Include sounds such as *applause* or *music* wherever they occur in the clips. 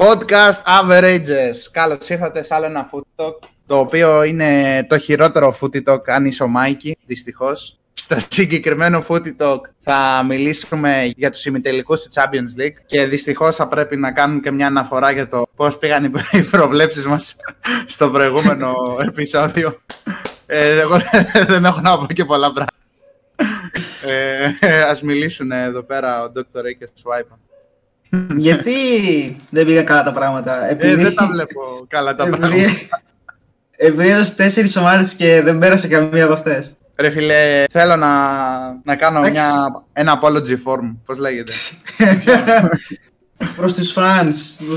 Podcast Averagers. Καλώς ήρθατε σε άλλο ένα Food Talk, το οποίο είναι το χειρότερο Food Talk αν είσαι ο Μάικη, δυστυχώς. Στο συγκεκριμένο Food Talk θα μιλήσουμε για τους ημιτελικούς του Champions League και δυστυχώς θα πρέπει να κάνουμε και μια αναφορά για το πώς πήγαν οι *laughs* προβλέψεις μας στο προηγούμενο *laughs* επεισόδιο. Ε, εγώ δεν έχω να πω και πολλά πράγματα. Ε, ας μιλήσουν εδώ πέρα ο Dr. A και ο Swipe. Γιατί δεν πήγαν καλά τα πράγματα. Επειδή... Ε, δεν τα βλέπω καλά τα πράγματα. Επειδή έδωσε τέσσερις ομάδες και δεν πέρασε καμία από αυτές. Ρε φίλε, θέλω να, να κάνω μια, ένα apology form, πώς λέγεται. προς τους fans,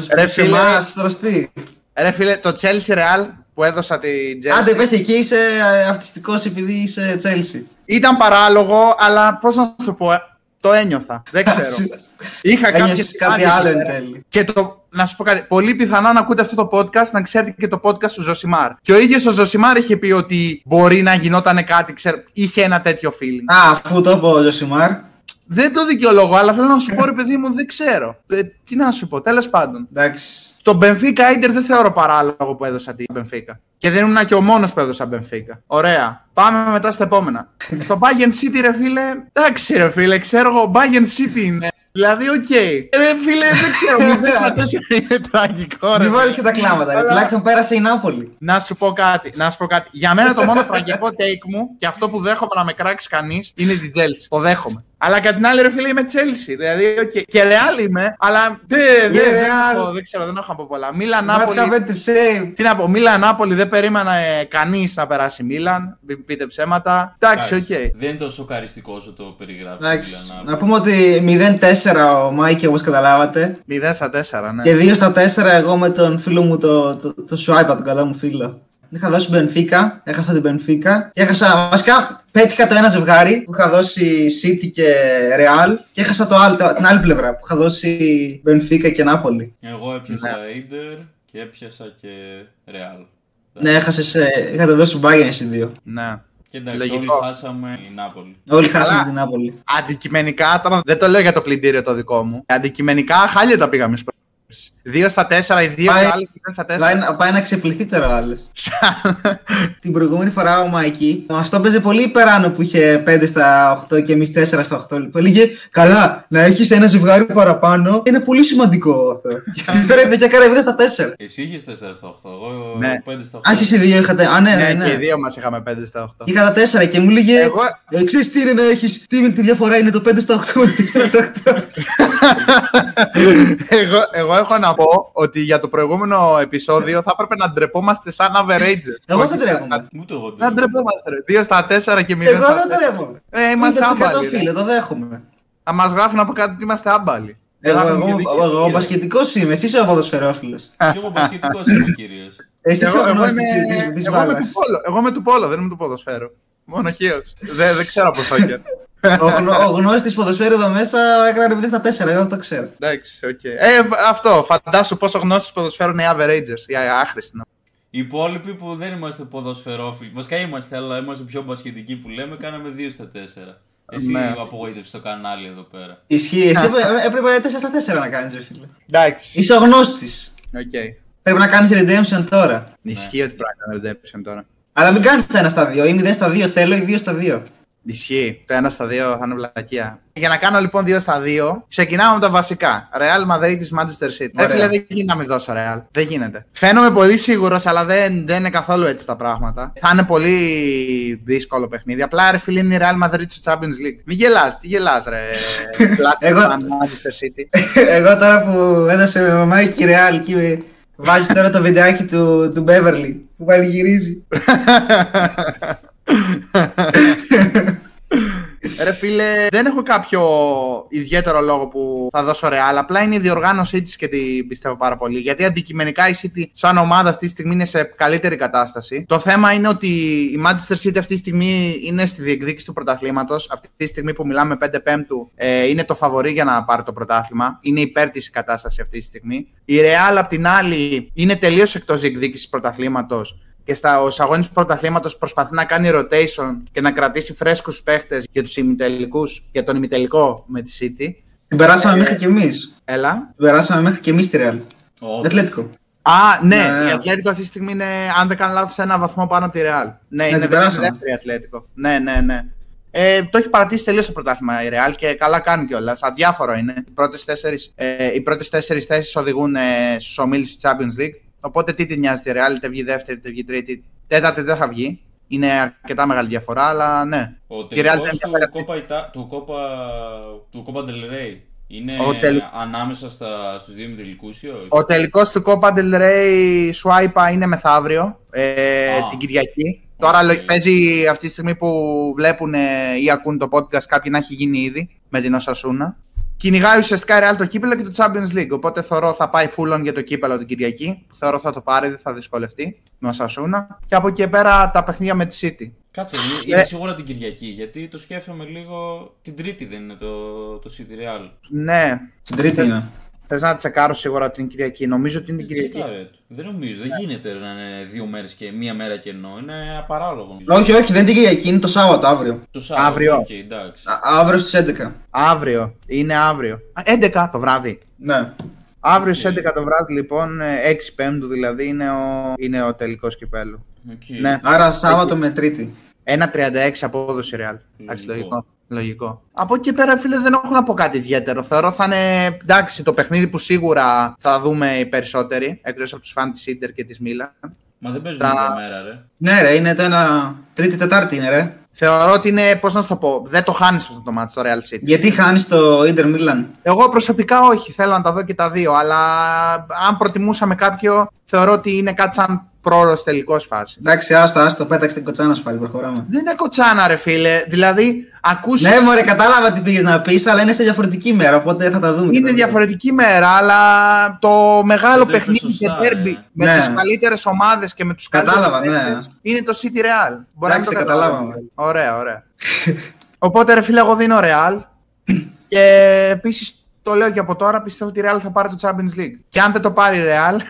προς εμάς, προς τι. Ρε φίλε, το Chelsea Real που έδωσα τη Chelsea. Άντε πες εκεί είσαι αυτιστικός επειδή είσαι Chelsea. Ήταν παράλογο, αλλά πώς να σου το πω, το ένιωθα. Δεν ξέρω. *laughs* Είχα κάποιες κάτι άλλο εν τέλει. Και το, να σου πω κάτι. Πολύ πιθανό να ακούτε αυτό το podcast να ξέρετε και το podcast του Ζωσιμάρ. Και ο ίδιος ο Ζωσιμάρ είχε πει ότι μπορεί να γινόταν κάτι. Ξέρω, είχε ένα τέτοιο feeling. Α, αφού το είπε ο Ζωσιμάρ. Δεν το δικαιολογώ, αλλά θέλω να σου πω, ρε παιδί μου, δεν ξέρω. Ε, τι να σου πω, τέλος πάντων. Εντάξει. Το Benfica Inter δεν θεωρώ παράλογο που έδωσα την Benfica. Και δεν ήμουν και ο μόνος που έδωσα Benfica. Ωραία. Πάμε μετά στα επόμενα. *laughs* Στο Bayern City, ρε φίλε. Εντάξει, ρε φίλε, ξέρω εγώ. Bayern City είναι. Δηλαδή, ok. Okay. Ρε φίλε, δεν ξέρω. Μου *laughs* είναι τραγικό. Μην βάλει και τα κλάματα. Αλλά... Τουλάχιστον πέρασε η Νάπολη. Να σου πω κάτι. Να σου πω κάτι. Για μένα το μόνο τραγικό take μου και αυτό που δέχομαι να με κράξει κανείς είναι η Chelsea. Το δέχομαι. Αλλά κατά τα άλλα, ρε φίλε, είμαι Chelsea. Δηλαδή, okay. και Real είμαι, αλλά δεν, δε, δε, δεν, δεν ξέρω, δεν έχω να πω πολλά. Μίλαν Νάπολη. Τι να πω, Μίλαν Νάπολη δεν περίμενα ε, κανείς να περάσει Μίλαν. Μην πείτε ψέματα. Εντάξει, ok. Okay. Δεν είναι τόσο σοκαριστικό όσο το περιγράφει. Να πούμε ότι 0-4 ο Μάικη, όπως καταλάβατε. 0 στα 4, ναι. Και 2 στα 4 εγώ με τον φίλο μου, το, το, το, το Swipe, τον καλό μου φίλο. Είχα δώσει Μπενφίκα, έχασα την Μπενφίκα και έχασα. Βασικά πέτυχα το ένα ζευγάρι που είχα δώσει City και Real και έχασα το άλλο, την άλλη πλευρά που είχα δώσει Μπενφίκα και Νάπολη. Εγώ έπιασα Ιντερ και έπιασα και Real. Ναι, έχασες, ε, είχατε δώσει Bayern εσύ δύο. Ναι. Και εντάξει, Λογικό. όλοι χάσαμε η Νάπολη. Όλοι χάσαμε την Νάπολη. Αντικειμενικά, τώρα δεν το λέω για το πλυντήριο το δικό μου. Αντικειμενικά, χάλια τα πήγαμε στο 2 στα 4, οι δύο πάει, άλλε 0 στα 4. Πάει, πάει να ξεπληθεί τώρα άλλε. Την προηγούμενη φορά ο Μάικη μας το έπαιζε πολύ υπεράνω που είχε 5 στα 8 και εμείς 4 στα 8. Που έλεγε Καλά, να έχεις ένα ζευγάρι παραπάνω είναι πολύ σημαντικό αυτό. *laughs* και αυτή τώρα είπε και έκανε 0 στα 4. Εσύ είχες 4 στα 8. Εγώ Ναι. 5 στα 8. Α, εσεί οι δύο είχατε. Α, ναι, ναι, Ναι, ναι. και οι δύο μας είχαμε 5 στα 8. Είχα τα 4 και μου έλεγε. Εγώ- Ε, ξέρεις τι είναι να έχεις. Τι τη διαφορά είναι το 5 στα 8 με το 4 στα 8. *laughs* εγώ, εγώ έχω να πω ότι για το προηγούμενο επεισόδιο θα έπρεπε να ντρεπόμαστε σαν average. Εγώ δεν τρέχομαι. Ούτε εγώ Να δεν ντρεπόμαστε. ρε. 2 στα 4 και 0 Εγώ στα δεν 4. τρέχομαι. Ε, είμαστε άμπαλοι. ρε. φίλε, το δέχομαι. Θα μας γράφουν από κάτω ότι είμαστε άμπαλοι. Εγώ, Δεν θα εγώ, έχουμε και δίκιο. εγώ, μπασκετικός είμαι, εσύ είσαι ο ποδοσφαιρόφιλος. Και εγώ πασχετικός είμαι κυρίως. Εσύ είσαι Εγώ, ο εγώ, γνώστης είμαι, τη εγώ, είμαι μπάλα. του πόλο, εγώ είμαι του πόλο, δεν είμαι του ποδοσφαίρου. Μόνο χείος. δεν, δεν ξέρω από σόκερ. *laughs* Ο, γνω, ο γνώστης ποδοσφαίρου εδώ μέσα έκανε 0 στα 4, εγώ αυτό ξέρω. Εντάξει, οκ. Ε, αυτό, φαντάσου πόσο γνώστης ποδοσφαίρου είναι οι averagers, οι άχρηστοι. να- Οι υπόλοιποι που δεν είμαστε ποδοσφαιρόφιλοι, βασικά είμαστε, αλλά είμαστε πιο μπασχετικοί που λέμε, κάναμε 2 στα 4. Εσύ Ναι. απογοήτευσε το κανάλι εδώ πέρα. Ισχύει, εσύ έπρεπε- έπρεπε 4 στα 4 να κάνεις, ρε φίλε. Εντάξει. Είσαι ο γνώστης. Οκ. Πρέπει να κάνεις redemption τώρα. Ισχύει ότι πρέπει να κάνουμε redemption τώρα. Αλλά μην κάνεις το 1 στα 2, ή 0 στα 2, θέλω ή 2 στα 2. Ισχύει. Το 1 στα 2 θα είναι βλακεία. Για να κάνω λοιπόν 2 στα 2, ξεκινάμε με τα βασικά. Real Madrid της Manchester City. Ρε Ωραία. φίλε, δεν γίνεται να μην δώσω Real. Δεν γίνεται. Φαίνομαι πολύ σίγουρος, αλλά δεν, δεν είναι καθόλου έτσι τα πράγματα. Θα είναι πολύ δύσκολο παιχνίδι. Απλά ρε φίλε είναι η Real Madrid στο Champions League. Μην γελάς, τι γελάς ρε. *laughs* Plastic Εγώ- Man Manchester City. *laughs* Εγώ τώρα που έδωσε ο Μάικη Ρεάλ και βάζεις τώρα το βιντεάκι του, του Beverly που πάλι γυρίζει. *laughs* Ρε φίλε, δεν έχω κάποιο ιδιαίτερο λόγο που θα δώσω Real. Απλά είναι η διοργάνωσή της και την πιστεύω πάρα πολύ. Γιατί αντικειμενικά η City, σαν ομάδα, αυτή τη στιγμή είναι σε καλύτερη κατάσταση. Το θέμα είναι ότι η Manchester City αυτή τη στιγμή είναι στη διεκδίκηση του πρωταθλήματος. Αυτή τη στιγμή που μιλάμε 5 Πέμπτου, ε, είναι το φαβορή για να πάρει το πρωτάθλημα. Είναι υπέρ της κατάσταση αυτή τη στιγμή. Η Real, απ' την άλλη, είναι τελείως εκτός διεκδίκησης πρωταθλήματος και στα αγώνε του πρωταθλήματος προσπαθεί να κάνει rotation και να κρατήσει φρέσκους παίχτες για, τους ημιτελικούς, για τον ημιτελικό με τη City. Την περάσαμε μέχρι κι εμείς. Έλα. Την περάσαμε μέχρι κι εμείς τη Ρεάλ. Όχι. Ατλέτικο. Α, ναι, Ναι. η Ατλέτικο αυτή τη στιγμή είναι, αν δεν κάνω λάθος, ένα βαθμό πάνω από τη Ρεάλ. Ναι, είναι την δε- περάσαμε. δεύτερη Ατλέτικο. Ναι, ναι, ναι. Ε, το έχει παρατήσει τελείως το πρωτάθλημα η Ρεάλ και καλά κάνει κιόλας. Αδιάφορο είναι. Οι πρώτες τέσσερις ε, οι πρώτες τέσσερις θέσεις οδηγούν ε, στους ομίλους του Champions League. Οπότε τι την νοιάζει τη Ρεάλ, είτε βγει δεύτερη, είτε βγει τρίτη. Τέταρτη δεν θα βγει. Είναι αρκετά μεγάλη διαφορά, αλλά ναι. Ο Η Real τελικός δεν του ενδιαφέρεται. Copa, Ita- του Copa, του Copa del Rey είναι Ο τελ- ανάμεσα στα, στους δύο ημιτελικούς ή όχι; Ο τελικός του Copa del Rey Swipe είναι μεθαύριο, ε, Α. την Κυριακή. Τώρα Οκ. λο- παίζει αυτή τη στιγμή που βλέπουν ε, ή ακούν το podcast κάποιοι να έχει γίνει ήδη με την Οσασούνα. Κυνηγάει ουσιαστικά η Real το κύπελο και το Champions League. Οπότε θεωρώ θα πάει full on για το κύπελο την Κυριακή. Που θεωρώ θα το πάρει, δεν θα δυσκολευτεί με Οσασούνα. Και από εκεί και πέρα τα παιχνίδια με τη City. Κάτσε, είναι- Ε. είναι σίγουρα την Κυριακή, γιατί το σκέφτομαι λίγο την Τρίτη δεν είναι το, το City Real. Ναι, Την τρίτη είναι. Θες να τσεκάρω σίγουρα την Κυριακή. Νομίζω ότι είναι την Ε, Κυριακή. τσεκάρε το. Δεν νομίζω, δεν γίνεται να είναι δύο μέρες και μία μέρα κενό, είναι παράλογο. Όχι, όχι, δεν είναι την Κυριακή, είναι το Σάββατο αύριο. Το Σάββατο, Αύριο. οκ, εντάξει. Α- αύριο στις 11. Αύριο. Είναι αύριο. Α, 11 το βράδυ. Ναι. Αύριο στις 11 το βράδυ λοιπόν, ε, 6 Πέμπτου δηλαδή, είναι ο, είναι ο τελικός κυπέλου. Οκ. Ναι. Άρα Σάββατο με Τρίτη. 1.36 απόδοση Real. Εντάξει, Λογικό. Λογικό. Λογικό. Από εκεί και πέρα, φίλε, δεν έχω να πω κάτι ιδιαίτερο. Θεωρώ θα είναι εντάξει το παιχνίδι που σίγουρα θα δούμε οι περισσότεροι, εκτός από τους φαν της Ιντερ και της Μίλαν. Μα δεν παίζουν Τα- δύο μέρα, ρε. Ναι, ρε, είναι το ένα. Τρίτη, Τετάρτη είναι, ρε. Θεωρώ ότι είναι, πώς να σου το πω, δεν το χάνεις αυτό το μάτι στο Real City. Γιατί χάνεις το Inter Milan. Εγώ προσωπικά όχι, θέλω να τα δω και τα δύο, αλλά αν προτιμούσαμε κάποιο, θεωρώ ότι είναι κάτι σαν πρόωρος τελικός φάση. Εντάξει, άστο, άστο, πέταξε την κοτσάνα σου πάλι, προχωράμε. Δεν είναι κοτσάνα, ρε φίλε. Δηλαδή, ακούσει. Ναι, μωρέ, κατάλαβα τι πήγες να πεις, αλλά είναι σε διαφορετική μέρα, οπότε θα τα δούμε. και Είναι τα δύο. διαφορετική μέρα, αλλά το μεγάλο Δεν το είπες παιχνίδι και σωστά, τέρμπι ε. με Ναι. τις καλύτερες ομάδες και με τους Κατάλαβα, καλύτερους ναι. παίκτες είναι το City Real. Μπορεί να Εντάξει, μην το καταλάβαμε. καταλάβαμε. Ωραία, ωραία. *laughs* Οπότε, ρε φίλε, εγώ δίνω Real. και επίσης το λέω και από τώρα, πιστεύω ότι η Real θα πάρει το Champions League. Και αν δεν το πάρει η Real. *laughs*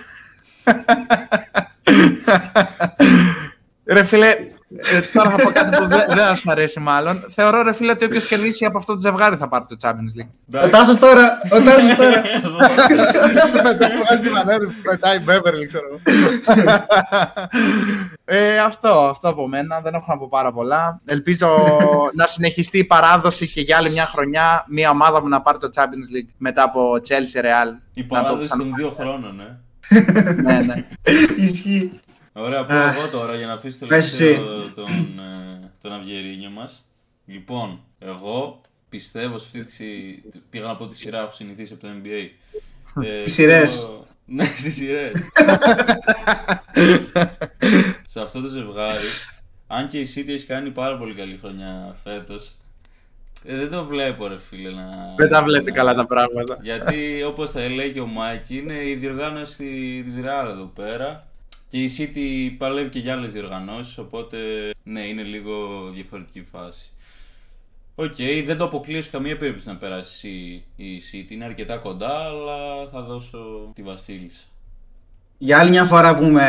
*laughs* ρε φίλε, ε, τώρα θα πω κάτι που δεν, δεν θα σου αρέσει μάλλον. Θεωρώ, ρε φίλε, ότι όποιος κερδίσει από αυτό το ζευγάρι θα πάρει το Champions League. Ο Τάσος τώρα, ο Τάσος τώρα. Βγάζει τη μανέρα του, πετάει Beverly, ξέρω εγώ. ε, αυτό, αυτό από μένα. Δεν έχω να πω πάρα πολλά. Ελπίζω να συνεχιστεί η παράδοση και για άλλη μια χρονιά μια ομάδα μου να πάρει το Champions League μετά από Chelsea Real. Η Να το παράδοση ξανα- των δύο χρόνων, ε. Ναι, ναι. *laughs* Ισχύει. Ωραία, πω Αχ. εγώ τώρα για να αφήσεις το Πες τελευταίο εσύ. τον, ε, τον Αυγερίνιο μας. Λοιπόν, εγώ πιστεύω σε αυτή τη... συ- Πήγα να πω τη σειρά, έχω συνηθίσει από το NBA. Ε, Τις σειρές. πιστεύω- *laughs* Ναι, στις σειρές. *laughs* σε αυτό το ζευγάρι, αν και η City έχει κάνει πάρα πολύ καλή χρονιά φέτος, ε, δεν το βλέπω ρε φίλε να... Δεν τα βλέπει να- καλά τα πράγματα. γιατί όπως θα λέει και ο Μάκη είναι η διοργάνωση της Real εδώ πέρα και η City παλεύει και για άλλες διοργανώσεις οπότε ναι είναι λίγο διαφορετική φάση. Οκ, δεν το αποκλείω σε καμία περίπτωση να περάσει η η City, είναι αρκετά κοντά αλλά θα δώσω τη Βασίλισσα. Για άλλη μια φορά που είμαι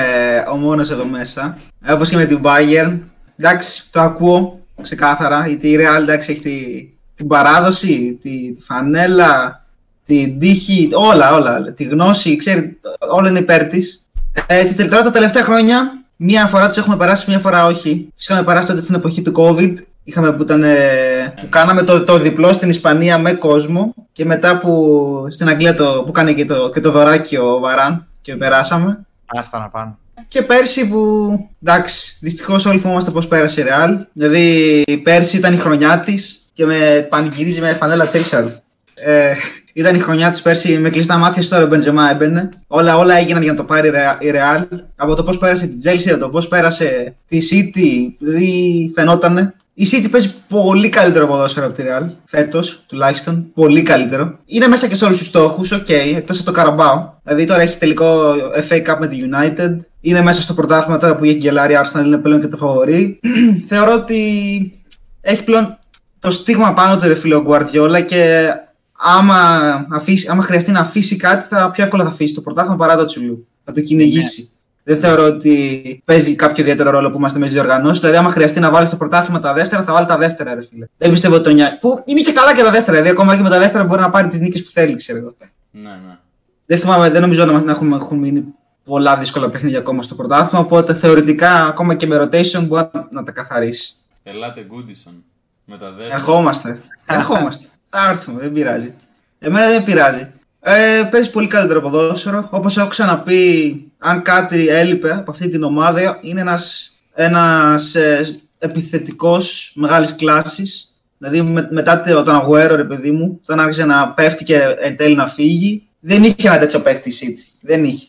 ο μόνος εδώ μέσα, όπως και με την Bayern, εντάξει, το ακούω ξεκάθαρα, γιατί η Real εντάξει, έχει τη, την παράδοση, τη, τη φανέλα, την τύχη, όλα, όλα, τη γνώση, ξέρει, όλα είναι υπέρ της. Έτσι, τελικά τα τελευταία χρόνια, μία φορά τους έχουμε περάσει, μία φορά όχι. Τους είχαμε περάσει τότε στην εποχή του COVID, είχαμε που, ήταν, ε, που κάναμε το, το διπλό στην Ισπανία με κόσμο και μετά που στην Αγγλία το, που κάνει και το, και το δωράκι ο Βαράν και περάσαμε. Άστα να πάνε. Και πέρσι που. Εντάξει, δυστυχώς όλοι θυμόμαστε πώς πέρασε η Real. Δηλαδή, πέρσι ήταν η χρονιά της και με πανηγυρίζει με φανέλα Chelsea. Ε, ήταν η χρονιά της πέρσι με κλειστά μάτια τώρα ο Μπεντζεμά έμπαινε. Όλα, όλα έγιναν για να το πάρει η Real- η Real. Από το πώς πέρασε την Chelsea, από το πώς πέρασε τη City, δηλαδή φαινότανε. Η City παίζει πολύ καλύτερο ποδόσφαιρο από τη Real φέτος, τουλάχιστον. Πολύ καλύτερο. Είναι μέσα και σε όλους τους στόχους, οκ, εκτός από το Καραμπάο. Δηλαδή τώρα έχει τελικό FA Cup με τη United. Είναι μέσα στο πρωτάθλημα τώρα που έχει γκελάρει η Arsenal, είναι πλέον και το φαβορή. *clears throat* Θεωρώ ότι έχει πλέον το στίγμα πάνω του ρε φίλε ο Guardiola και άμα, αφήσει, άμα χρειαστεί να αφήσει κάτι, θα, πιο εύκολα θα αφήσει το πρωτάθλημα παρά το Τσουλού. Θα το κυνηγήσει. Δεν θεωρώ ότι παίζει κάποιο ιδιαίτερο ρόλο που είμαστε με τι διοργανώσει. Δηλαδή, άμα χρειαστεί να βάλεις το πρωτάθλημα τα δεύτερα, θα βάλει τα δεύτερα, ρε φίλε. Δεν πιστεύω ότι το νοιάζει. Που είναι και καλά και τα δεύτερα. Δηλαδή, ακόμα και με τα δεύτερα μπορεί να πάρει τις νίκες που θέλει, ξέρω εγώ. Ναι, ναι. Δεν θυμάμαι, δεν νομίζω να, μας- να έχουμε, έχουν μείνει πολλά δύσκολα παιχνίδια ακόμα στο πρωτάθλημα. Οπότε θεωρητικά ακόμα και με rotation μπορεί να, να τα καθαρίσει. Ελάτε Γκούντισον. Με τα δέρματα. Ερχόμαστε. Ερχόμαστε. Θα έρθουμε, δεν πειράζει. Εμένα δεν με πειράζει. Ε, παίζει πολύ καλύτερο ποδόσφαιρο. Όπως έχω ξαναπεί, αν κάτι έλειπε από αυτή την ομάδα, είναι ένας ένας, ε, επιθετικός μεγάλης κλάσης. Δηλαδή, με, μετά το- τον Αγουέρο, ρε παιδί μου, όταν άρχισε να πέφτει και εν τέλει να φύγει, δεν είχε ένα τέτοιο παίχτη η City. Δεν είχε.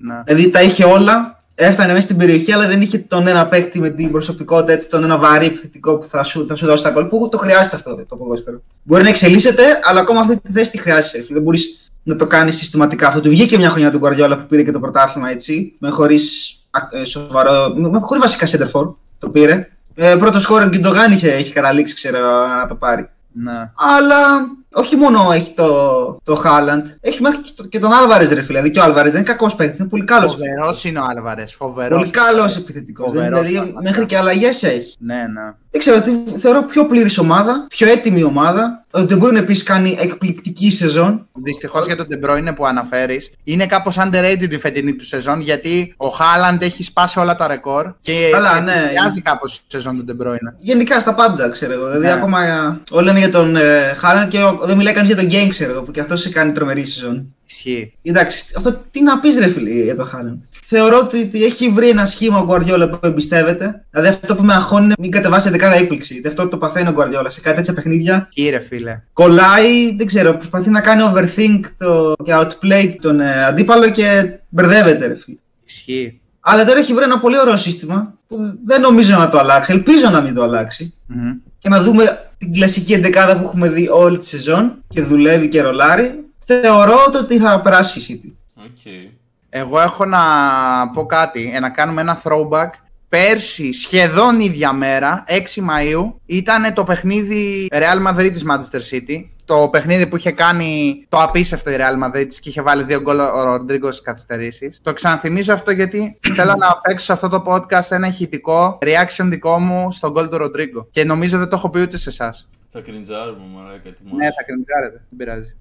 Ναι. Δηλαδή τα είχε όλα, έφτανε μέσα στην περιοχή, αλλά δεν είχε τον ένα παίχτη με την προσωπικότητα, έτσι, τον ένα βαρύ επιθετικό που θα σου, θα σου δώσει τα κόλπα. Που το χρειάζεται αυτό το ποδόσφαιρο. Μπορεί να εξελίσσεται, αλλά ακόμα αυτή τη θέση τη χρειάζεσαι. ρε φίλε. Δεν μπορείς να το κάνεις συστηματικά. Αυτό του βγήκε μια χρονιά του Γκουαρδιόλα που πήρε και το πρωτάθλημα έτσι, με χωρίς σοβαρό. με, χωρίς βασικά center το πήρε. Ε, Πρώτο σκόρ Γκιντογάν είχε, είχε καταλήξει, ξέρω, να το πάρει. ναι. Αλλά όχι μόνο έχει το, το Χάλαντ, έχει μέχρι και, το- και τον Άλβαρες, ρε φίλε. Δηλαδή και ο Άλβαρες δεν είναι κακός παίκτης, είναι πολύ καλός. Φοβερός είναι ο Άλβαρες. Φοβερός. Πολύ καλός επιθετικός. Φοβερός, Δηλαδή πραγματικά. μέχρι και αλλαγές έχει. Ναι, ναι. Δεν ξέρω, τι- θεωρώ πιο πλήρης ομάδα, πιο έτοιμη ομάδα. Ο De Bruyne επίσης κάνει εκπληκτική σεζόν. Δυστυχώς για τον De Bruyne που αναφέρεις, είναι κάπως underrated η φετινή του σεζόν γιατί ο Χάλαντ έχει σπάσει όλα τα ρεκόρ και Καλά, ναι. μοιάζει κάπως η σεζόν του De Bruyne. Γενικά στα πάντα, ξέρω εγώ. Δηλαδή Ναι. ακόμα ε, όλοι λένε για τον ε, Χάλαντ και ο- δεν μιλάει κανείς για τον Γκέιν, ξέρω εγώ, που και αυτός σε κάνει τρομερή σεζόν. Ισχύει. Εντάξει, αυτό τι να πεις, ρε φίλε, για το Χάλαντ. Θεωρώ ότι ότι έχει βρει ένα σχήμα ο Γκουαρδιόλα που εμπιστεύεται. Δηλαδή αυτό που με αγχώνει είναι μην κατεβάσει δεκάδα έκπληξη. Γιατί αυτό το παθαίνει ο Γκουαρδιόλα σε κάτι τέτοια παιχνίδια. Ισχύει, ρε φίλε. Κολλάει, δεν ξέρω, προσπαθεί να κάνει overthink το, και outplay τον ε, αντίπαλο και μπερδεύεται, ρε φίλε. Ισχύει. Αλλά τώρα έχει βρει ένα πολύ ωραίο σύστημα που δεν νομίζω να το αλλάξει. Ελπίζω να μην το αλλάξει. Μμμ. Και να δούμε την κλασική εντεκάδα που έχουμε δει όλη τη σεζόν και δουλεύει και ρολάρει. Θεωρώ ότι θα περάσει η City. Οκ. Εγώ έχω να πω κάτι, ε, να κάνουμε ένα throwback. Πέρσι, σχεδόν ίδια μέρα, 6 Μαΐου, ήταν το παιχνίδι Real Madrid Manchester City. Το παιχνίδι που είχε κάνει το απίστευτο η Real Madrid και είχε βάλει δύο γκολ ο Ροντρίγκο στις καθυστερήσεις. Το ξαναθυμίζω αυτό γιατί *clears throat* θέλω να παίξω σε αυτό το podcast ένα ηχητικό reaction δικό μου στον γκολ του Ροντρίγκο. Και νομίζω δεν το έχω πει ούτε σε εσάς. Θα cringe-άρουμε, μαλάκα, τι Ναι, θα cringe-άρετε, δεν πειράζει.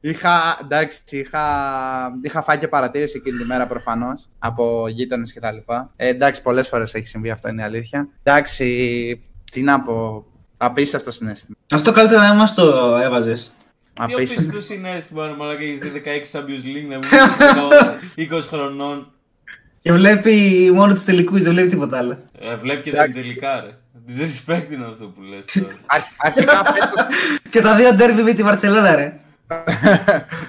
Είχα, εντάξει, είχα, είχα φάει και παρατήρηση εκείνη τη μέρα προφανώς από γείτονες κτλ. Ε, εντάξει, πολλές φορές έχει συμβεί αυτό, είναι η αλήθεια. Εντάξει, τι να πω. Απίστευτο συνέστημα. Αυτό καλύτερα να μας το έβαζες. Τι Απίστευτο. απίστευτο συνέστημα, ρε μαλάκα, έχεις δει 16 Champions League να μην 20 *laughs* χρονών. Και βλέπει μόνο τους τελικούς, δεν βλέπει τίποτα άλλο. Ε, βλέπει και τα τελικά, ρε. Disrespect είναι αυτό που λες τώρα. *laughs* Αρχ- Αρχικά φέτος, Και τα δύο ντέρβι με τη Βαρσελόνα, ρε. *laughs*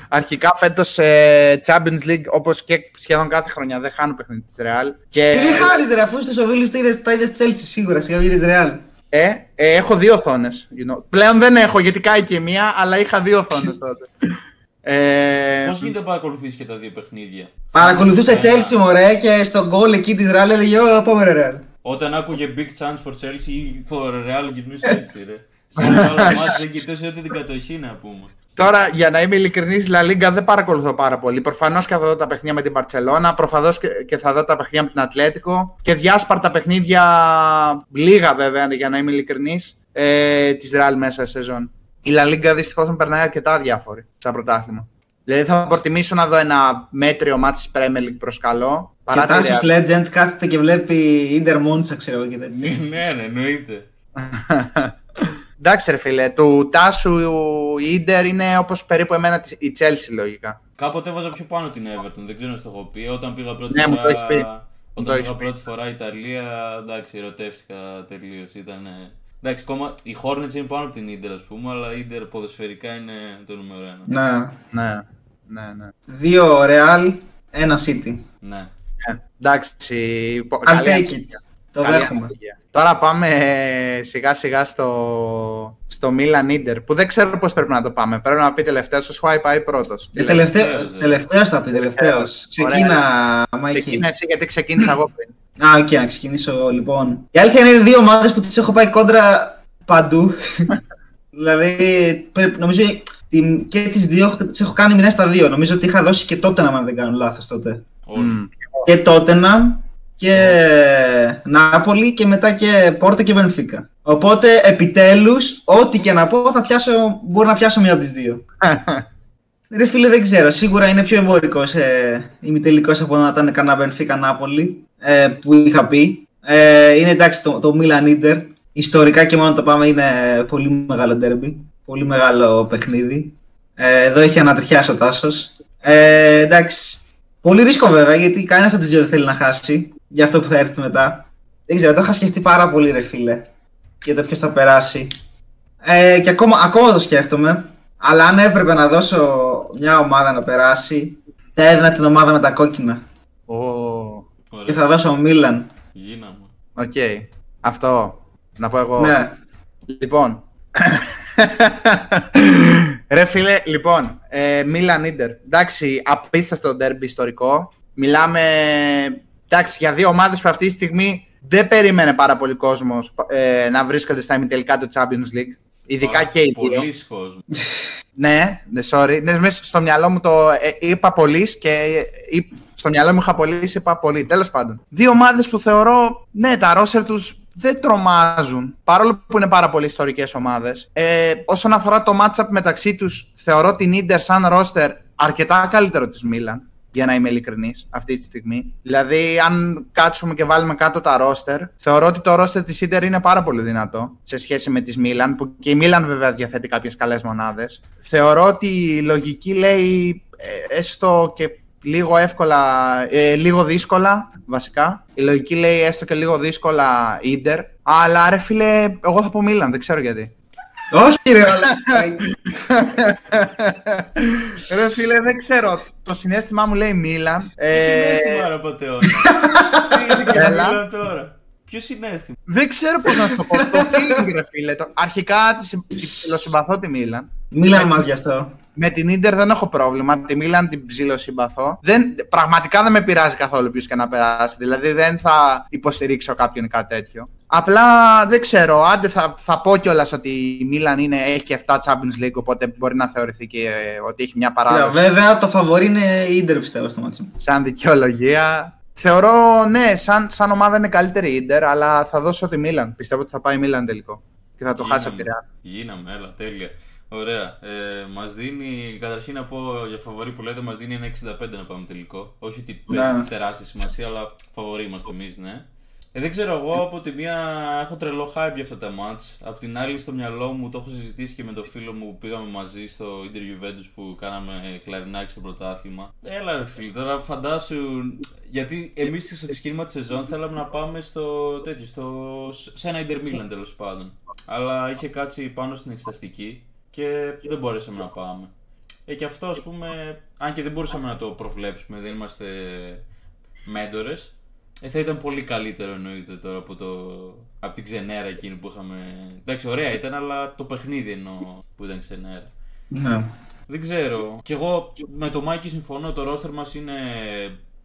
αρχικά φέτος ε, Champions League όπως και σχεδόν κάθε χρονιά δεν χάνουν παιχνίδι της Real. Και, Τι δεν χάνεις, ρε, αφού στου ομίλου τα είδε τα είδες Chelsea σίγουρα, σιγά μην είδες Ρεάλ. ε, ε, έχω δύο οθόνες. You know. Πλέον δεν έχω γιατί κάει και μία, αλλά είχα δύο οθόνες τότε. *laughs* Ε, Πώς γίνεται να παρακολουθείς και τα δύο παιχνίδια; Παρακολουθούσε Ε, Chelsea, μωρέ, και στον γκολ εκεί της Ρεάλ έλεγε: Ω, πάμε ρε Ρεάλ. Όταν άκουγε Big Chance for Chelsea ή for Real γυρνούσε *laughs* έτσι, ρε. Σε ένα άλλο μάτι δεν κοιτούσε ούτε την κατοχή να πούμε. Τώρα, για να είμαι ειλικρινής, La Liga δεν παρακολουθώ πάρα πολύ. Προφανώς και θα δω τα παιχνίδια με την Παρσελώνα, προφανώς και, και θα δω τα παιχνίδια με την Ατλέτικο και διάσπαρτα παιχνίδια, λίγα βέβαια για να είμαι ειλικρινής, ε, της Real μέσα σε σεζόν. Η La Liga δυστυχώς μου περνάει αρκετά αδιάφορη σαν πρωτάθλημα. Δηλαδή θα προτιμήσω να δω ένα μέτριο μάτι της Premier League προς καλό. Και τη Τάσο Real. Legend κάθεται και βλέπει Ιντερ Μόντσα, ξέρω εγώ και τέτοια. ναι, ναι, εννοείται. *laughs* Εντάξει, ρε φίλε, του Τάσου η Ιντερ είναι όπως περίπου εμένα της- η Chelsea λογικά. Κάποτε έβαζα πιο πάνω την Everton, δεν ξέρω αν το έχω πει. Όταν πήγα πρώτη Ναι, μου φορά. το έχεις πει. Μου το Όταν έχεις πήγα πει. πρώτη φορά Ιταλία, εντάξει, ερωτεύτηκα τελείως. Ήταν. Εντάξει, ακόμα η Hornets είναι πάνω από την Inter, ας πούμε, αλλά η Inter ποδοσφαιρικά είναι το νούμερο ένα. Να. Ναι, ναι, ναι. Δύο Ρεάλ, ένα City. Ναι. Ε, εντάξει. πο- I'll καλή take ανalogia. it. Το Καλή δέχομαι. ανalogia. Τώρα πάμε ε, σιγά σιγά στο, στο Milan Inter που δεν ξέρω πώς πρέπει να το πάμε. Πρέπει να πει τελευταίο, ο Σουάι πάει πρώτος. Ε, τελευταίο, Τελευταίος, ε. τελευταίος θα πει, τελευταίος. Ξεκίνα, Μάικη. Ξεκίνα εσύ γιατί ξεκίνησα εγώ πριν. Α, οκ, να ξεκινήσω λοιπόν. Η αλήθεια είναι δύο ομάδες που τις έχω πάει κόντρα παντού. *laughs* δηλαδή, πρέπει- νομίζω την- και τις δύο τις έχω κάνει 0 στα 2. Νομίζω ότι είχα δώσει και τότε να αν δεν κάνω λάθος τότε. Όλοι. Μμ. Και τότε να και Νάπολη και μετά και Πόρτο και Βενφίκα. Οπότε επιτέλους, ό,τι και να πω, θα πιάσω, μπορώ να πιάσω μία από τις δύο. *laughs* Ρε φίλε, δεν ξέρω. Σίγουρα είναι πιο εμπορικός ε, ημιτελικός από να ήταν κανένα Βενφίκα Νάπολη ε, που είχα πει. Ε, είναι εντάξει το, το Milan Inter. Ιστορικά και μόνο το πάμε είναι πολύ μεγάλο ντέρμπι. Πολύ μεγάλο παιχνίδι. Ε, εδώ έχει ανατριχιάσει ο Τάσος. Ε, εντάξει. Πολύ ρίσκο βέβαια γιατί κανένας από τι δύο δεν θέλει να χάσει για αυτό που θα έρθει μετά. Δεν ξέρω, το είχα σκεφτεί πάρα πολύ, ρε φίλε. Για το ποιος θα περάσει. Ε, και ακόμα, ακόμα το σκέφτομαι. Αλλά αν έπρεπε να δώσω μια ομάδα να περάσει, θα έδινα την ομάδα με τα κόκκινα. Oh. Και θα δώσω Μίλαν. Γίναμε. Οκ. Okay. Αυτό. Να πω εγώ. Ναι. Λοιπόν. Ρε φίλε, λοιπόν, ε, Μίλαν Ίντερ. Εντάξει, απίστευτο ντέρμπι ιστορικό. Μιλάμε εντάξει, για δύο ομάδες που αυτή τη στιγμή δεν περίμενε πάρα πολύ κόσμος ε, να βρίσκονται στα ημιτελικά του Champions League. Ειδικά και οι δύο. Πολλοί κόσμοι. ναι, ναι, sorry. Ναι, μέσα στο μυαλό μου το ε, είπα πολύς και ε, στο μυαλό μου είχα πολύς, είπα πολύ. Τέλος πάντων. Δύο ομάδες που θεωρώ, ναι, τα ρόσερ τους δεν τρομάζουν. Παρόλο που είναι πάρα πολύ ιστορικές ομάδες. Ε, όσον αφορά το matchup μεταξύ τους, θεωρώ την Ιντερ σαν ρόστερ αρκετά καλύτερο της Μίλαν. Για να είμαι ειλικρινής αυτή τη στιγμή. Δηλαδή, αν κάτσουμε και βάλουμε κάτω τα ρόστερ, θεωρώ ότι το ρόστερ της Ιντερ είναι πάρα πολύ δυνατό σε σχέση με της Μίλαν, που και η Μίλαν βέβαια διαθέτει κάποιες καλές μονάδες. Θεωρώ ότι η λογική λέει ε, έστω και λίγο εύκολα, ε, λίγο δύσκολα βασικά. Η λογική λέει έστω και λίγο δύσκολα Ίντερ. Αλλά ρε φίλε, εγώ θα πω Μίλαν, δεν ξέρω γιατί. Όχι ρε, *laughs* ρε φίλε, δεν ξέρω. Το συνέστημά μου λέει Μίλαν. Ε... Συνέστημα ρε πατεώνα. Είσαι και Μίλαν τώρα. Ποιο συνέστημα; Δεν ξέρω πώς να σου το πω. το feeling, ρε φίλε. Το... Αρχικά τη ψιλοσυμπαθώ τη Μίλαν. Μίλαν μας γι' αυτό. Με την ντερ δεν έχω πρόβλημα. Τη Μίλαν την ψιλοσυμπαθώ. Δεν, πραγματικά δεν με πειράζει καθόλου ποιος και να περάσει. Δηλαδή δεν θα υποστηρίξω κάποιον κάτι τέτοιο. Απλά δεν ξέρω. Άντε θα, θα πω κιόλας ότι η Μίλαν είναι, έχει και 7 Champions League, οπότε μπορεί να θεωρηθεί και ε, ότι έχει μια παράδοση. βέβαια το φαβορή είναι η Ιντερ, πιστεύω στο μάτι Σαν δικαιολογία. Θεωρώ, ναι, σαν, σαν ομάδα είναι καλύτερη η Ιντερ, αλλά θα δώσω τη Μίλαν. Πιστεύω ότι θα πάει η Μίλαν τελικό. Και θα το Γίναμε. χάσει από τη Ρεάλ. Γίναμε, έλα, τέλεια. Ωραία. Ε, μας δίνει, καταρχήν να πω για φαβορή που λέτε, μας δίνει ένα 65 να πάμε τελικό. Όχι ότι παίζει ναι. τεράστια σημασία, αλλά φαβορή είμαστε εμείς, ναι. Ε, δεν ξέρω, εγώ από τη μία έχω τρελό hype για αυτά τα μάτς. Απ' την άλλη στο μυαλό μου το έχω συζητήσει και με το φίλο μου που πήγαμε μαζί στο Inter Juventus που κάναμε κλαρινάκι στο πρωτάθλημα. Έλα ρε φίλε, τώρα φαντάσου, γιατί εμείς στο ξεκίνημα της σεζόν θέλαμε να πάμε στο τέτοιο, στο, σε ένα Inter Milan τέλος πάντων. Αλλά είχε κάτσει πάνω στην εξεταστική και δεν μπορέσαμε να πάμε. Ε, και αυτό ας πούμε, αν και δεν μπορούσαμε να το προβλέψουμε, δεν είμαστε μέντορες, ε, θα ήταν πολύ καλύτερο εννοείται τώρα από, το, από την ξενέρα εκείνη που είχαμε. Εντάξει, ωραία ήταν, αλλά το παιχνίδι εννοώ που ήταν ξενέρα. Ναι. Δεν ξέρω. Κι εγώ με το Μάικη συμφωνώ. Το ρόστερ μας είναι.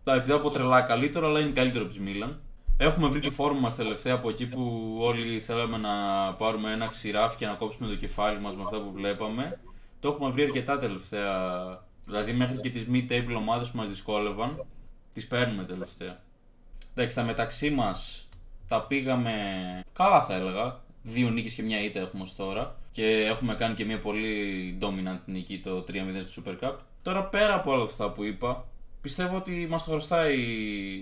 Εντάξει, δεν πω τρελά καλύτερο, αλλά είναι καλύτερο από τη Μίλαν. Έχουμε βρει τη φόρμα μας τελευταία από εκεί που όλοι θέλαμε να πάρουμε ένα ξηράφι και να κόψουμε το κεφάλι μας με αυτά που βλέπαμε. Το έχουμε βρει αρκετά τελευταία. Δηλαδή μέχρι και τις mid-table ομάδες που μας δυσκόλευαν, τις παίρνουμε τελευταία. Εντάξει, τα μεταξύ μας τα πήγαμε καλά, θα έλεγα. Δύο νίκες και μια ήττα έχουμε ως τώρα. Και έχουμε κάνει και μια πολύ dominant νίκη το 3-0 στο Super Cup. Τώρα πέρα από όλα αυτά που είπα, Πιστεύω ότι μας το χρωστάει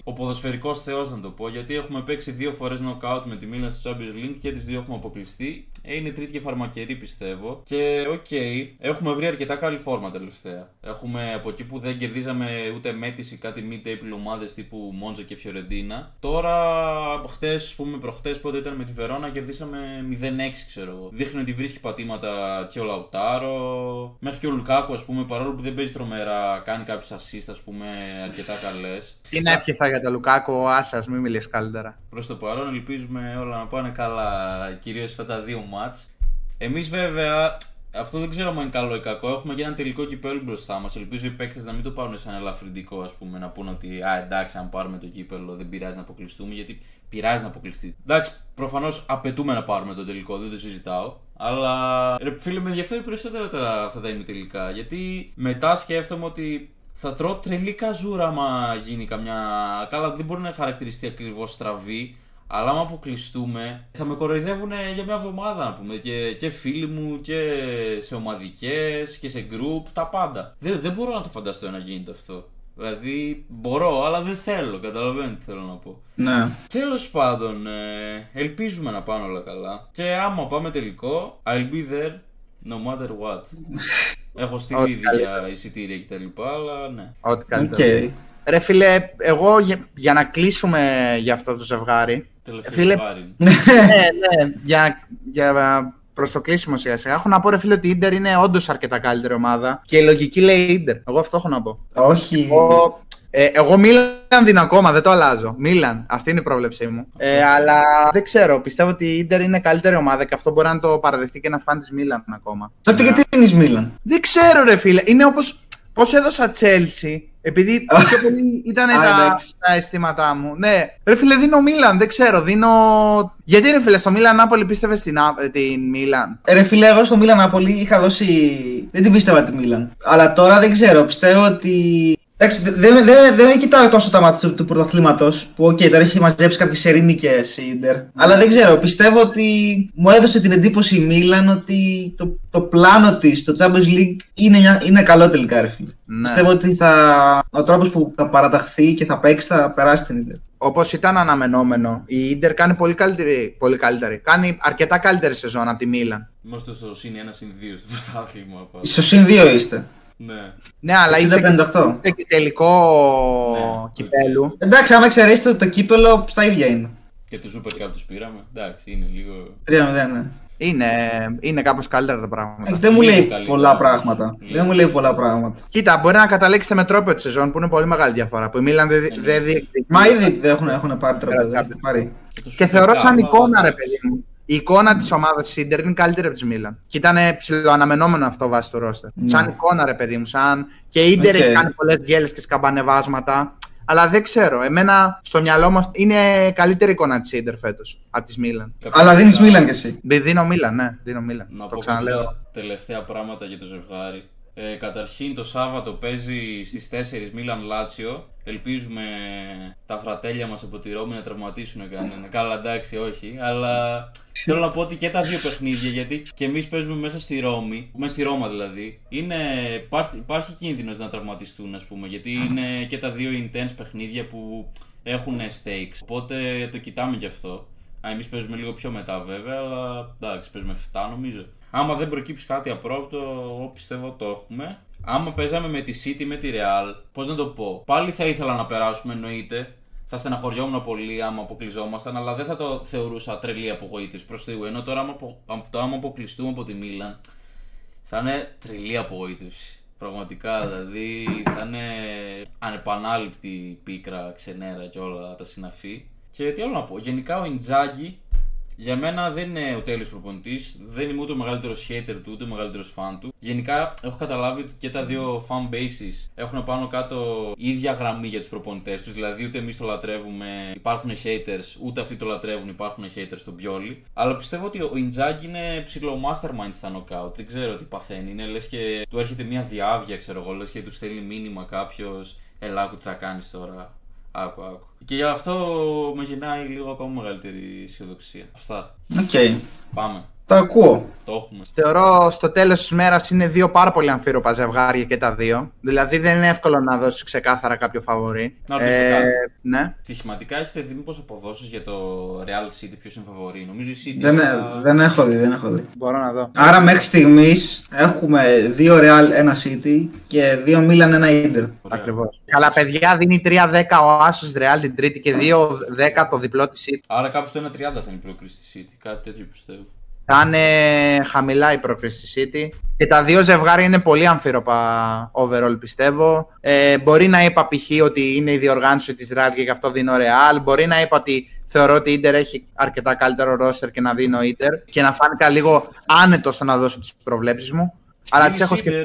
ο ποδοσφαιρικός θεός, να το πω, γιατί έχουμε παίξει δύο φορές knockout με τη Milan στο Champions League και τις δύο έχουμε αποκλειστεί. Ε, είναι τρίτη και φαρμακερή, πιστεύω. Και οκ, okay, έχουμε βρει αρκετά καλή φόρμα τελευταία. Έχουμε από εκεί που δεν κερδίζαμε ούτε με αίτηση κάτι mid-table ομάδες τύπου Μόντζα και Φιωρεντίνα. Τώρα, χτε, ας πούμε, προχτές πότε ήταν με τη Βερόνα, κερδίσαμε 0-6, ξέρω εγώ. Δείχνει ότι βρίσκει πατήματα και ο Λαουτάρο. Μέχρι και ο Λουκάκου, ας πούμε, παρόλο που δεν παίζει τρομερά, κάνει κάποιες assist, ας πούμε, αρκετά καλές. Τι να εύχεθα για τον Λουκάκο, άσας, μην μιλήσεις καλύτερα. Προς το παρόν, ελπίζουμε όλα να πάνε καλά, κυρίως αυτά τα δύο μάτς. Εμείς βέβαια, αυτό δεν ξέρω αν είναι καλό ή κακό. Έχουμε και ένα τελικό κυπέλο μπροστά μας. Ελπίζω οι παίκτες να μην το πάρουν σαν ελαφρυντικό, ας πούμε, να πούνε ότι α, εντάξει, αν πάρουμε το κύπελο δεν πειράζει να αποκλειστούμε, γιατί πειράζει να αποκλειστεί. Εντάξει, προφανώς απαιτούμε να πάρουμε το τελικό, δεν το συζητάω. Αλλά ρε, φίλε, με ενδιαφέρει περισσότερο τώρα αυτά τα ημιτελικά. Γιατί μετά σκέφτομαι ότι θα τρώω τρελή καζούρα άμα γίνει καμιά. Καλά, δεν μπορεί να χαρακτηριστεί ακριβώς στραβή. Αλλά άμα αποκλειστούμε, θα με κοροϊδεύουν για μια εβδομάδα να πούμε. Και, και φίλοι μου και σε ομαδικές και σε group, τα πάντα. Δεν, δεν μπορώ να το φανταστώ να γίνεται αυτό. Δηλαδή μπορώ, αλλά δεν θέλω. Καταλαβαίνετε τι θέλω να πω. Ναι. Τέλος πάντων, ε, ελπίζουμε να πάνε όλα καλά. Και άμα πάμε τελικό, I'll be there no matter what. *laughs* Έχω στείλει Ό,τι ήδη καλύτερο. για εισιτήρια κτλ. Αλλά ναι. Ό,τι Οκ. καλύτερο. Ρε φίλε, εγώ για, για να κλείσουμε για αυτό το ζευγάρι. Τελευταίο Φίλε- ζευγάρι. *laughs* ναι, ναι, για, για προς το κλείσιμο σιγά σιγά. Έχω να πω, ρε φίλε, ότι η Ιντερ είναι όντως αρκετά καλύτερη ομάδα. Και η λογική λέει Ιντερ. Εγώ αυτό έχω να πω. Όχι. Εγώ, ε, εγώ Μίλαν δίνω ακόμα, δεν το αλλάζω. Μίλαν, αυτή είναι η πρόβλεψή μου. Ε, αλλά δεν ξέρω, πιστεύω ότι η Ιντερ είναι καλύτερη ομάδα και αυτό μπορεί να το παραδεχτεί και ένας φαν της Μίλαν ακόμα. Τότε γιατί είναι Μίλαν; Δεν ξέρω, ρε φίλε. Είναι όπως. Πώς έδωσα Chelsea, επειδή πιο *laughs* πολύ ήταν Α, τα, εντάξει. τα αισθήματά μου. Ναι, ρε φίλε, δίνω Μίλαν, δεν ξέρω. Δίνω. Γιατί ρε φίλε, στο Μίλαν Νάπολη πίστευε στην, Α- ε, την Μίλαν; Ε, Ρε φίλε, εγώ στο Μίλαν Νάπολη είχα δώσει. Δεν την πίστευα τη Μίλαν. Αλλά τώρα δεν ξέρω. Πιστεύω ότι. Εντάξει, δεν δεν- δεν κοιτάω τόσο τα ματς του, του πρωταθλήματος. Που, οκ, τώρα έχει μαζέψει κάποιες σερί νίκες η Ιντερ. Αλλά δεν ξέρω. Πιστεύω ότι μου έδωσε την εντύπωση η Μίλαν ότι το, το πλάνο της στο Champions League είναι, μια, είναι καλό τελικά, ρε φίλε. Ναι. Πιστεύω ότι θα, ο τρόπος που θα παραταχθεί και θα παίξει θα περάσει την Ιντερ. Όπως ήταν αναμενόμενο, η Ιντερ κάνει πολύ καλύτερη, πολύ καλύτερη. Κάνει αρκετά καλύτερη σεζόν από τη Μίλαν. Είμαστε στο συν 1 συν 2 στο πρωτάθλημα. πάντα. Στο συν 2 είστε. Ναι. Ναι, αλλά είσαι και, 60-58. είστε και τελικό Ναι, κυπέλου. Εντάξει, άμα εξαιρέσετε το, το κύπελο, στα ίδια είναι. Και το Super Cup τους πήραμε. Εντάξει, είναι λίγο. 3-0, ναι. Είναι, είναι κάπως καλύτερα τα πράγματα. Εντάξει, δεν μου Λίγο λέει καλύτερα. πολλά πράγματα. Λίγο. Δεν μου λέει πολλά πράγματα. Κοίτα, μπορεί να καταλήξετε με τρόπο τη σεζόν που είναι πολύ μεγάλη διαφορά. Που η Μίλαν δεν Ναι, δεν ναι. διεκδικεί. Μα ήδη δεν έχουν, έχουν πάρει τρόπο. Πέρα Δεν έχουν πάρει. το Και Super θεωρώ Cup, σαν εικόνα, ρε εντάξει. παιδί μου. Η εικόνα της ομάδας τη Ιντερ είναι καλύτερη από της Μίλαν. Και ήταν ψιλοαναμενόμενο αυτό βάσει του ρόστερ. Ναι. Σαν εικόνα, ρε παιδί μου. Σαν... Και η Ιντερ Οκ. έχει κάνει πολλές γκέλες και σκαμπανεβάσματα. Αλλά δεν ξέρω. Εμένα στο μυαλό μου αυτή- είναι καλύτερη εικόνα της Ιντερ φέτος από της Μίλαν. Κάποια Αλλά δίνεις άλλα- Μίλαν κι εσύ. Δι- Δίνω Μίλαν, ναι, δίνω Μίλαν. Να το πω ξαναλέω. κάποια τελευταία πράγματα για το ζευγάρι. Ε, καταρχήν το Σάββατο παίζει στις 4 Μίλαν Λάτσιο. Ελπίζουμε τα φρατέλια μας από τη Ρώμη να τραυματίσουν κανένα. *laughs* Καλά εντάξει όχι, αλλά θέλω να πω ότι και τα δύο παιχνίδια γιατί και εμείς παίζουμε μέσα στη Ρώμη, μέσα στη Ρώμα δηλαδή, είναι, υπάρχει, υπάρχει κίνδυνος να τραυματιστούν ας πούμε γιατί είναι και τα δύο intense παιχνίδια που έχουν stakes. Οπότε το κοιτάμε γι' αυτό. Εμείς παίζουμε λίγο πιο μετά βέβαια, αλλά εντάξει, παίζουμε 7 νομίζω. Άμα δεν προκύψει κάτι απρόπτο, εγώ πιστεύω το έχουμε. Άμα παίζαμε με τη City με τη Real, πώς να το πω. Πάλι θα ήθελα να περάσουμε εννοείται. Θα στεναχωριόμουν πολύ άμα αποκλειζόμασταν, αλλά δεν θα το θεωρούσα τρελή απογοήτευση προς Θεού. Ενώ τώρα, άμα, απο- απο- το άμα αποκλειστούμε από τη Μίλαν, θα είναι τρελή απογοήτευση. Πραγματικά, δηλαδή θα είναι ανεπανάληπτη πίκρα, ξενέρα και όλα τα συναφή. Και τι άλλο να πω, γενικά ο Ιντζάγκη για μένα δεν είναι ο τέλειος προπονητής. Δεν είμαι ούτε ο μεγαλύτερος hater του, ούτε ο μεγαλύτερος fan του. Γενικά έχω καταλάβει ότι και τα δύο fan bases έχουν πάνω κάτω η ίδια γραμμή για τους προπονητές τους. Δηλαδή ούτε εμείς το λατρεύουμε, υπάρχουν haters, ούτε αυτοί το λατρεύουν, υπάρχουν haters στον Πιόλι. Αλλά πιστεύω ότι ο Ιντζάγκη είναι ψιλο mastermind στα knockout. Δεν ξέρω τι παθαίνει. Είναι λες και του έρχεται μια διάνοια, ξέρω εγώ, λες και τους στέλνει μήνυμα κάποιος. Έλα, άκου τι θα κάνεις τώρα. Άκου, άκου. Και γι' αυτό μου γεννάει λίγο ακόμα μεγαλύτερη αισιοδοξία. Αυτά. Οκ. Πάμε. Το ακούω. Το έχουμε. Θεωρώ στο τέλος της μέρας είναι δύο πάρα πολύ αμφίρροπα ζευγάρια και τα δύο. Δηλαδή δεν είναι εύκολο να δώσει ξεκάθαρα κάποιο φαβορή. Να ρωτήσω κάτι. ναι. Στοιχηματικά έχετε δει μήπως αποδόσεις για το Real City ποιος είναι φαβορή; Νομίζω η City. Δεν, θα- δεν έχω δει, δεν έχω δει. Μπορώ να δω. Άρα μέχρι στιγμής έχουμε δύο Real, ένα City και δύο Milan, ένα Inter. Ωραία. Ακριβώς. Καλά, παιδιά, δίνει 3-10 ο Άσος Ρεάλ την Τρίτη και 2-10 το διπλό της City. Άρα κάπου στο 1.30 θα είναι η πρόκριση στη City. Κάτι τέτοιο πιστεύω. Θα είναι χαμηλά η πρόκριση στη City. Και τα δύο ζευγάρια είναι πολύ αμφίροπα overall πιστεύω. Ε, μπορεί να είπα π.χ. ότι είναι η διοργάνωση της Real και γι' αυτό δίνω Real. Μπορεί να είπα ότι θεωρώ ότι η Inter έχει αρκετά καλύτερο roster και να δίνω Inter. Και να φάνηκα λίγο άνετος στο να δώσω τις προβλέψεις μου. Αλλά τις έχω σκεφτεί.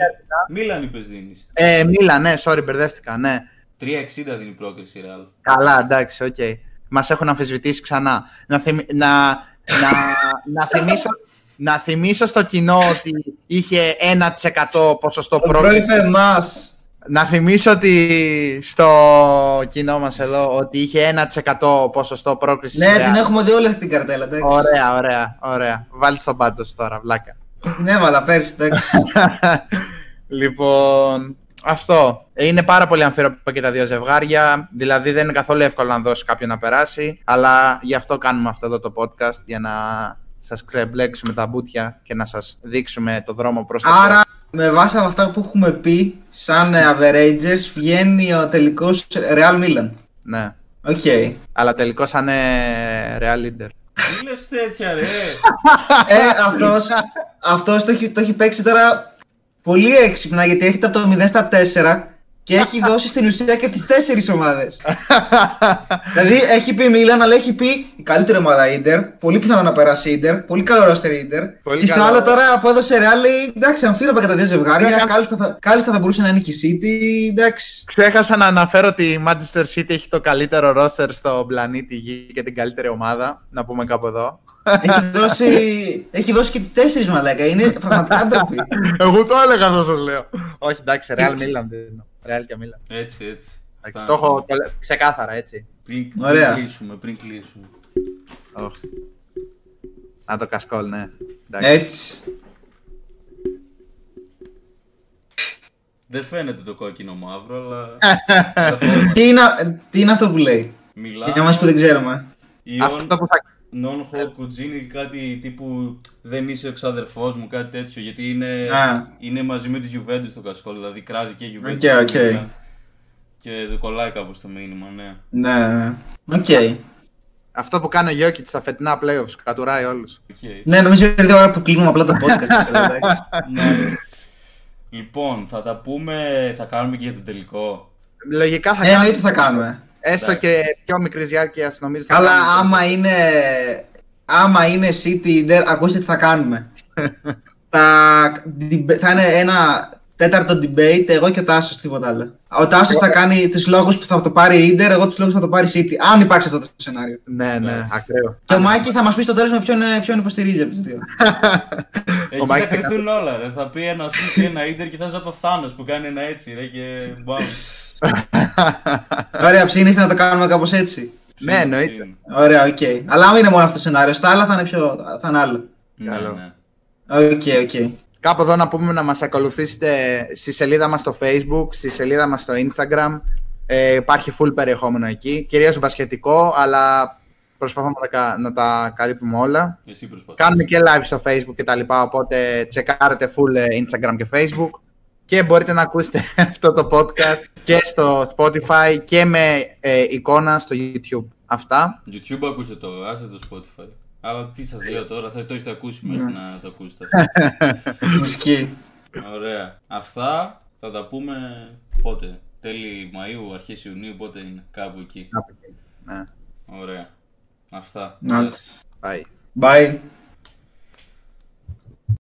Μίλαν είπε δίνει. Ε, Μίλαν, ναι, sorry, μπερδεύτηκα, ναι. 3.60 δίνει η πρόκριση η Real. Καλά, εντάξει, οκ. Μας έχουν αμφισβητήσει ξανά. Να, θυμ- να, να, να, θυμίσω, να θυμίσω στο κοινό ότι είχε 1% ποσοστό Το πρόκριση. προείπε εμά. Να θυμίσω ότι στο κοινό μας εδώ ότι είχε 1% ποσοστό πρόκριση. Ναι, την έχουμε δει όλη αυτή την καρτέλα. εντάξει. Ωραία, ωραία, ωραία. Βάλτε στον πάντο τώρα, βλάκα. Την έβαλα πέρσι, εντάξει. *laughs* λοιπόν, αυτό. Είναι πάρα πολύ αμφίροπα και τα δύο ζευγάρια. Δηλαδή δεν είναι καθόλου εύκολο να δώσει κάποιον να περάσει. Αλλά γι' αυτό κάνουμε αυτό εδώ το podcast. Για να σας ξεμπλέξουμε τα μπουτια και να σας δείξουμε το δρόμο προς το Άρα, με βάση από αυτά που έχουμε πει, σαν ε, averagers, βγαίνει ο τελικός Real Milan. Ναι. Οκ. Αλλά τελικά θα είναι Real Ίντερ. Τι λες τέτοια ρε. ε, αυτός, αυτός το, έχει, το έχει παίξει τώρα πολύ έξυπνα, γιατί έρχεται από το 0 στα 4 και έχει δώσει στην ουσία και τις τέσσερις ομάδες. δηλαδή έχει πει Μίλαν, αλλά έχει πει η καλύτερη ομάδα Ίντερ, πολύ πιθανό να περάσει Ίντερ, πολύ καλό ρόστερ Ίντερ. Πολύ Και στο καλό. άλλο τώρα που έδωσε Real, λέει, εντάξει, αμφίρροπα και τα δύο ζευγάρια, Ξέχα- κάλλιστα θα, κάλλιστα θα μπορούσε να είναι και η City, εντάξει. Ξέχασα να αναφέρω ότι η Manchester City έχει το καλύτερο ρόστερ στο πλανήτη Γη και την καλύτερη ομάδα. Να πούμε κάπου εδώ. έχει, δώσει, έχει δώσει και τις τέσσερις μαλάκα, είναι πραγματικά ντροπή. Εγώ το έλεγα, θα σας λέω. Όχι, εντάξει, Real Milan δίνω. Real και Milan. Έτσι, έτσι. Εντάξει, Φτάνει. το έχω το λέ- ξεκάθαρα έτσι. Πριν, πριν Ωραία. κλείσουμε, πριν κλείσουμε. Οχ. Να το κασκόλ, ναι. Εντάξει. Έτσι. Δεν φαίνεται το κόκκινο μαύρο, αλλά. *laughs* τι, είναι, τι είναι αυτό που λέει, Μιλάμε. για εμάς που δεν ξέρουμε. Αυτό που θα. Non ho cugini, κάτι τύπου δεν είσαι εξαδερφός μου, κάτι τέτοιο. Γιατί είναι, Α. είναι μαζί με τη Juventus το κασκόλ, δηλαδή κράζει και η Juventus. OK, και η OK. Milan. Και το κολλάει κάπως το μήνυμα, ναι. Ναι, ναι. Οκ. Αυτό που κάνει ο Γιόκιτς στα φετινά playoffs, κατουράει όλους. Οκ. Ναι, νομίζω ότι ήρθε η ώρα που κλείνουμε απλά το podcast. ξέρω, *laughs* εντάξει. Ναι. Λοιπόν, θα τα πούμε, θα κάνουμε και για τον τελικό. Λογικά θα Ε, κάνει εννοείται θα κάνουμε. Έστω Εντάξει. και πιο μικρής διάρκειας, νομίζω. θα Αλλά κάνουμε. άμα είναι, άμα είναι City Inter, ακούστε τι θα κάνουμε. *laughs* θα, διμπε- θα είναι ένα τέταρτο debate, εγώ και ο Τάσος, τίποτα άλλο. Ο Τάσος θα κάνει τους λόγους που θα το πάρει η Inter, εγώ τους λόγους που θα το πάρει η City. Αν υπάρξει αυτό το σενάριο. Ναι, ναι, Εντάξει. ακραίο. Και ο Μάκη θα μας πει στο τέλος με ποιον, ποιον υποστηρίζει από τους δύο. Εκεί θα Μάκης θα κριθούν όλα, ρε. Θα πει ένας City, ένα Inter και θα είσαι το Θάνος που κάνει ένα έτσι, ρε, και μπαμ. *laughs* Ωραία, ψήνεις να το κάνουμε κάπως έτσι. Ναι, εννοείται. Ωραία, οκ. Αλλά άμα είναι μόνο αυτό το σενάριο, στα άλλα θα είναι, πιο, θα είναι άλλο. Ναι, Καλό. ναι. OK, OK. Κάπου εδώ να πούμε να μας ακολουθήσετε στη σελίδα μας στο facebook, στη σελίδα μας στο instagram. Ε, υπάρχει full περιεχόμενο εκεί, κυρίως μπασκετικό, αλλά προσπαθούμε να τα, κα- να τα καλύπτουμε όλα. Εσύ προσπαθείς. Κάνουμε και live στο facebook και τα λοιπά, οπότε τσεκάρετε full ε, instagram και facebook. Και μπορείτε να ακούσετε *laughs* αυτό το podcast και στο spotify και με ε, εικόνα στο youtube. Αυτά. YouTube ακούστε το, άσε το Spotify. Αλλά τι σας λέω τώρα, θα το έχετε ακούσει μέχρι να το ακούσετε. *laughs* Ισχύει. Ωραία. Αυτά θα τα πούμε πότε; Τέλη Μαΐου, αρχές Ιουνίου, πότε είναι; Κάπου εκεί. Κάπου εκεί. Ναι. Ωραία. Αυτά. Να Γεια τις. σας. Bye. Bye.